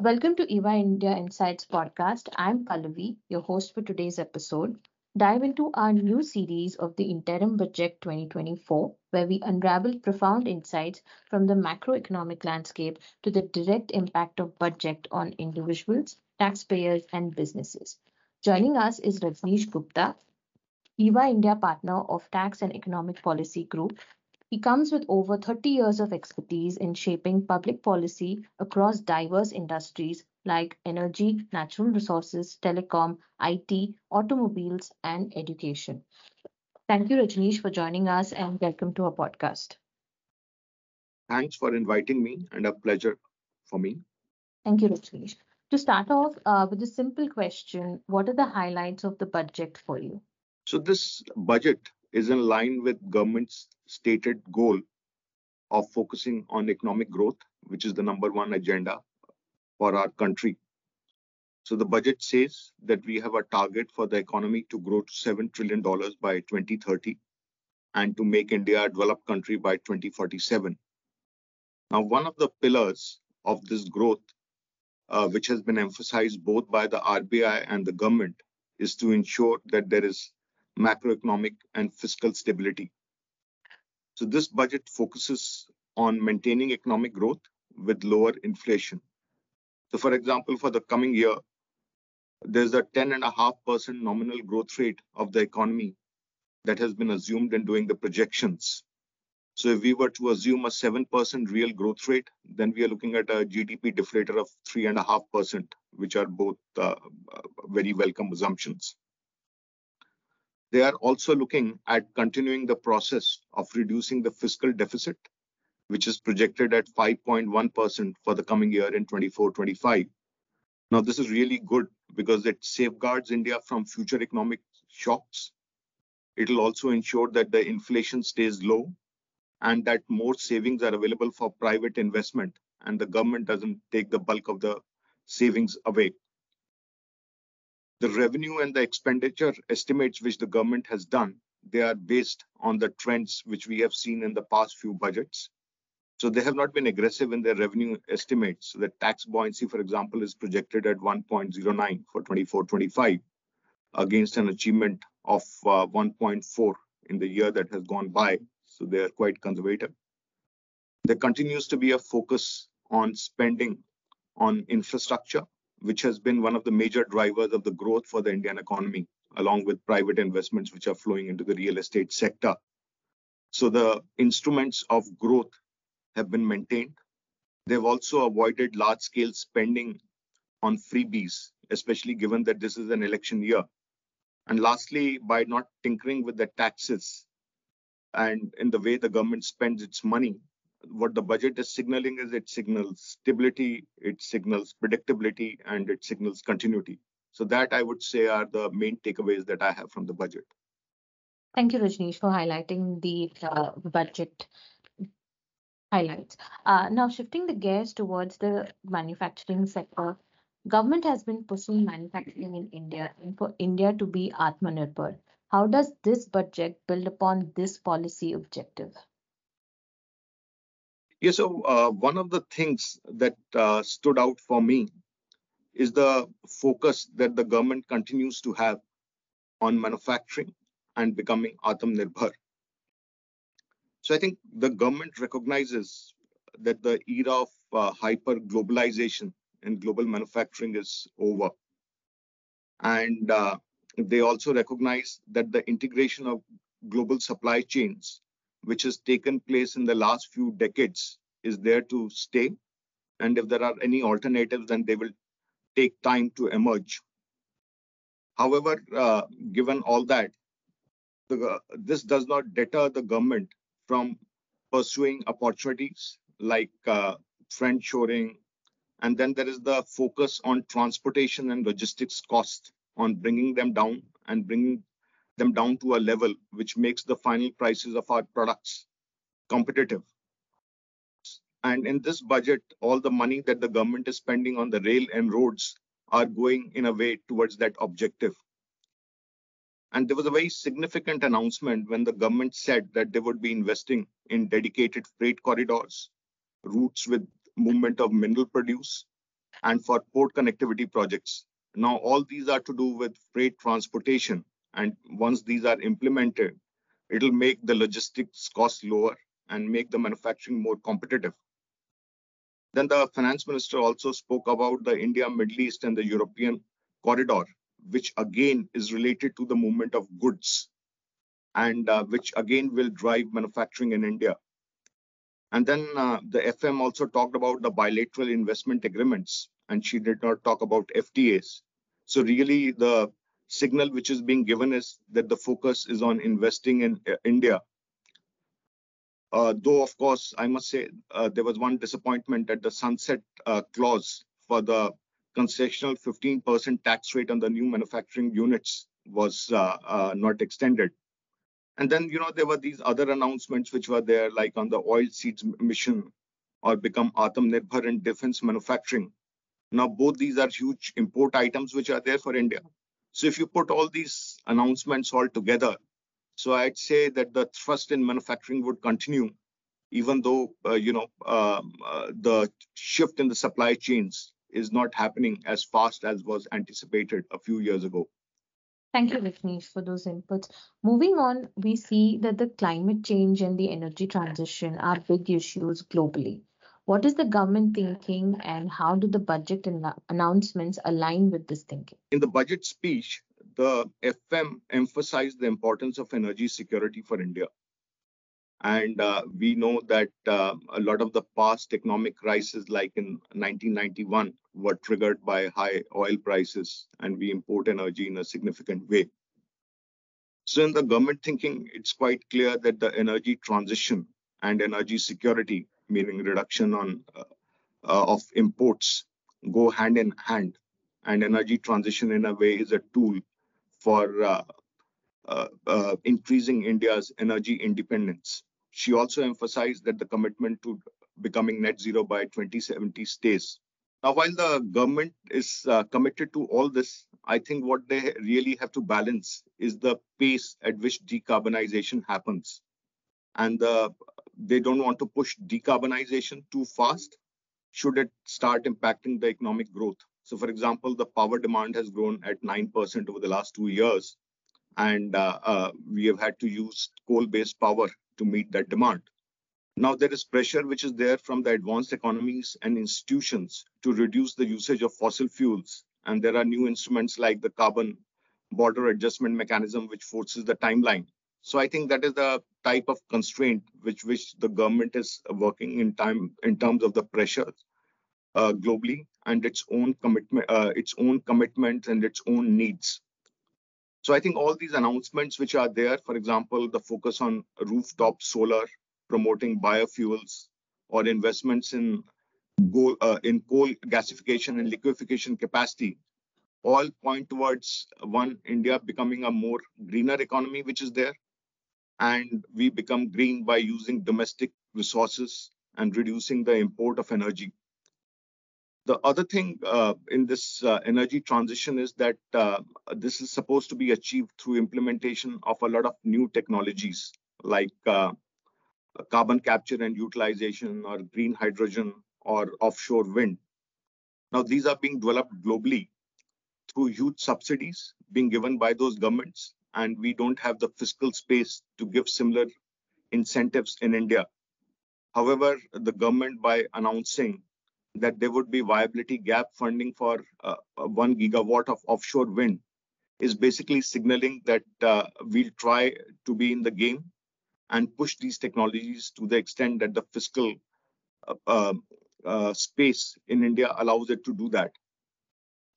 Welcome to EY India Insights podcast. I'm Pallavi, your host for today's episode. Dive into our new series of the Interim Budget 2024, where we unravel profound insights from the macroeconomic landscape to the direct impact of budget on individuals, taxpayers, and businesses. Joining us is Rajnish Gupta, EY India partner of Tax and Economic Policy Group, he comes with over 30 years of expertise in shaping public policy across diverse industries like energy, natural resources, telecom, IT, automobiles, and education. Thank you, Rajnish, for joining us and welcome to our podcast. Thanks for inviting me and a pleasure for me. Thank you, Rajnish. To start off uh, with a simple question, what are the highlights of the budget for you? So, this budget is in line with government's stated goal of focusing on economic growth, which is the number one agenda for our country. So the budget says that we have a target for the economy to grow to $7 trillion by 2030 and to make India a developed country by 2047. Now, one of the pillars of this growth, uh, which has been emphasized both by the RBI and the government, is to ensure that there is macroeconomic and fiscal stability. So this budget focuses on maintaining economic growth with lower inflation. So for example, for the coming year, there's a 10.5% nominal growth rate of the economy that has been assumed in doing the projections. So if we were to assume a 7% real growth rate, then we are looking at a GDP deflator of 3.5%, which are both uh, very welcome assumptions. They are also looking at continuing the process of reducing the fiscal deficit, which is projected at 5.1% for the coming year in 24-25. Now, this is really good because it safeguards India from future economic shocks. It will also ensure that the inflation stays low and that more savings are available for private investment and the government doesn't take the bulk of the savings away the revenue and the expenditure estimates which the government has done, they are based on the trends which we have seen in the past few budgets. So they have not been aggressive in their revenue estimates. The tax buoyancy, for example, is projected at 1.09 for 24-25 against an achievement of uh, 1.4 in the year that has gone by. So they are quite conservative. There continues to be a focus on spending on infrastructure which has been one of the major drivers of the growth for the Indian economy, along with private investments which are flowing into the real estate sector. So the instruments of growth have been maintained. They've also avoided large scale spending on freebies, especially given that this is an election year. And lastly, by not tinkering with the taxes and in the way the government spends its money, what the budget is signaling is it signals stability, it signals predictability, and it signals continuity. So that I would say are the main takeaways that I have from the budget. Thank you, Rajnish, for highlighting the uh, budget highlights. Uh, now, shifting the gears towards the manufacturing sector, government has been pushing manufacturing in India and for India to be Atmanirbhar. How does this budget build upon this policy objective? Yeah, so uh, one of the things that uh, stood out for me is the focus that the government continues to have on manufacturing and becoming Atmanirbhar. So I think the government recognizes that the era of uh, hyper globalization and global manufacturing is over. And uh, they also recognize that the integration of global supply chains which has taken place in the last few decades is there to stay. And if there are any alternatives, then they will take time to emerge. However, uh, given all that, the, this does not deter the government from pursuing opportunities like uh, friend shoring. And then there is the focus on transportation and logistics cost on bringing them down and bringing them down to a level which makes the final prices of our products competitive. And in this budget, all the money that the government is spending on the rail and roads are going in a way towards that objective. And there was a very significant announcement when the government said that they would be investing in dedicated freight corridors, routes with movement of mineral produce, and for port connectivity projects. Now, all these are to do with freight transportation. And once these are implemented, it'll make the logistics cost lower and make the manufacturing more competitive. Then the finance minister also spoke about the India, Middle East, and the European corridor, which again is related to the movement of goods and uh, which again will drive manufacturing in India. And then uh, the FM also talked about the bilateral investment agreements, and she did not talk about FTAs. So, really, the signal which is being given is that the focus is on investing in uh, India. Uh, though, of course, I must say uh, there was one disappointment that the sunset uh, clause for the concessional 15% tax rate on the new manufacturing units was uh, uh, not extended. And then, you know, there were these other announcements which were there, like on the oil seeds mission or become Atmanirbhar in defense manufacturing. Now, both these are huge import items which are there for India. So if you put all these announcements all together, so I'd say that the thrust in manufacturing would continue, even though, uh, you know, um, uh, the shift in the supply chains is not happening as fast as was anticipated a few years ago. Thank you, Rajnish, for those inputs. Moving on, we see that the climate change and the energy transition are big issues globally. What is the government thinking and how do the budget announcements align with this thinking? In the budget speech, the FM emphasized the importance of energy security for India. And uh, we know that uh, a lot of the past economic crises, like in 1991, were triggered by high oil prices, and we import energy in a significant way. So, in the government thinking, it's quite clear that the energy transition and energy security, meaning reduction on uh, uh of imports, go hand in hand. And energy transition, in a way, is a tool for uh, increasing India's energy independence. She also emphasized that the commitment to becoming net zero by 2070 stays. Now, while the government is uh, committed to all this, I think what they really have to balance is the pace at which decarbonization happens. And uh, they don't want to push decarbonization too fast, should it start impacting the economic growth. So, for example, the power demand has grown at 9% over the last two years, and uh, uh, we have had to use coal based power to meet that demand. Now, there is pressure which is there from the advanced economies and institutions to reduce the usage of fossil fuels. And there are new instruments like the carbon border adjustment mechanism, which forces the timeline. So I think that is the type of constraint which which the government is working in time in terms of the pressures uh, globally and its own commitment, uh, its own commitments and its own needs. So I think all these announcements which are there, for example, the focus on rooftop solar, promoting biofuels, or investments in go, uh, in coal gasification and liquefaction capacity, all point towards one India becoming a more greener economy, which is there, and we become green by using domestic resources and reducing the import of energy. The other thing uh, in this uh, energy transition is that uh, this is supposed to be achieved through implementation of a lot of new technologies like uh, carbon capture and utilization or green hydrogen or offshore wind. Now, these are being developed globally through huge subsidies being given by those governments, and we don't have the fiscal space to give similar incentives in India. However, the government, by announcing that there would be viability gap funding for uh, one gigawatt of offshore wind is basically signaling that uh, we'll try to be in the game and push these technologies to the extent that the fiscal uh, um, uh, space in India allows it to do that.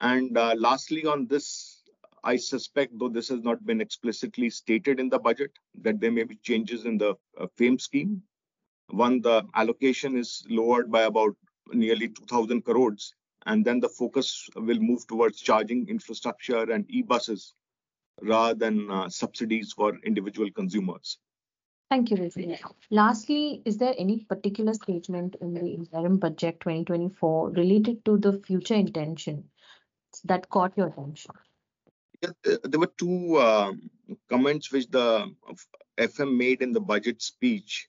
And uh, lastly, on this, I suspect, though this has not been explicitly stated in the budget, that there may be changes in the FAME scheme. One, the allocation is lowered by about nearly 2,000 crores. And then the focus will move towards charging infrastructure and e-buses rather than uh, subsidies for individual consumers. Thank you, Rizvi. Lastly, is there any particular statement in the interim budget 2024 related to the future intention that caught your attention? There were two uh, comments which the FM made in the budget speech,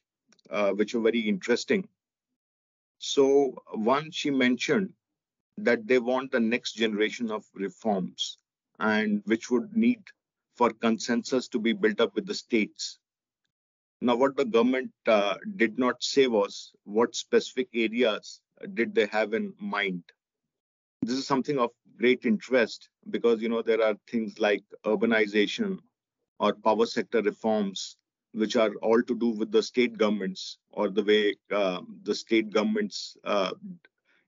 uh, which were very interesting. So, one, she mentioned that they want the next generation of reforms and which would need for consensus to be built up with the states. Now, what the government uh, did not say was what specific areas did they have in mind. This is something of great interest because you know there are things like urbanization or power sector reforms which are all to do with the state governments or the way uh, the state governments uh,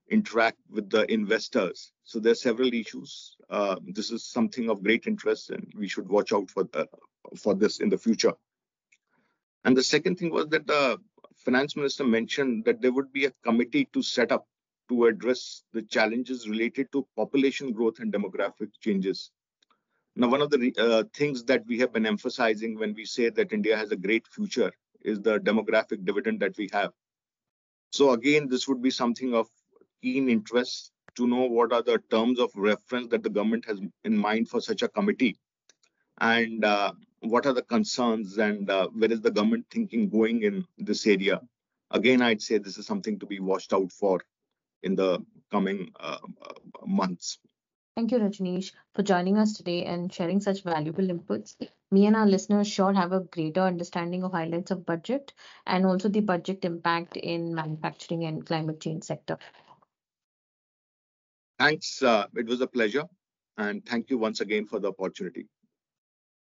interact with the investors. So there are several issues. Uh, this is something of great interest, and we should watch out for the, for this in the future. And the second thing was that the finance minister mentioned that there would be a committee to set up to address the challenges related to population growth and demographic changes. Now, one of the uh, things that we have been emphasizing when we say that India has a great future is the demographic dividend that we have. So, again, this would be something of keen interest to know what are the terms of reference that the government has in mind for such a committee and uh, what are the concerns and uh, where is the government thinking going in this area. Again, I'd say this is something to be watched out for in the coming uh, months. Thank you, Rajnish, for joining us today and sharing such valuable inputs. Me and our listeners sure have a greater understanding of highlights of budget and also the budget impact in manufacturing and climate change sector. Thanks. Uh, it was a pleasure. And thank you once again for the opportunity.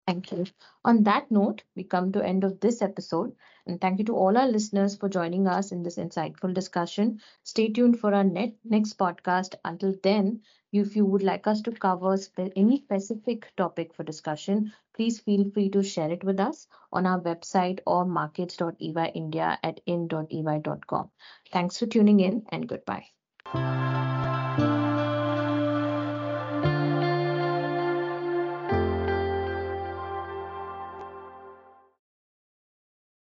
Thank you. On that note, we come to end of this episode. And thank you to all our listeners for joining us in this insightful discussion. Stay tuned for our net, next podcast. Until then, if you would like us to cover spe- any specific topic for discussion, please feel free to share it with us on our website or markets.eyindia at in.ey.com. Thanks for tuning in and goodbye.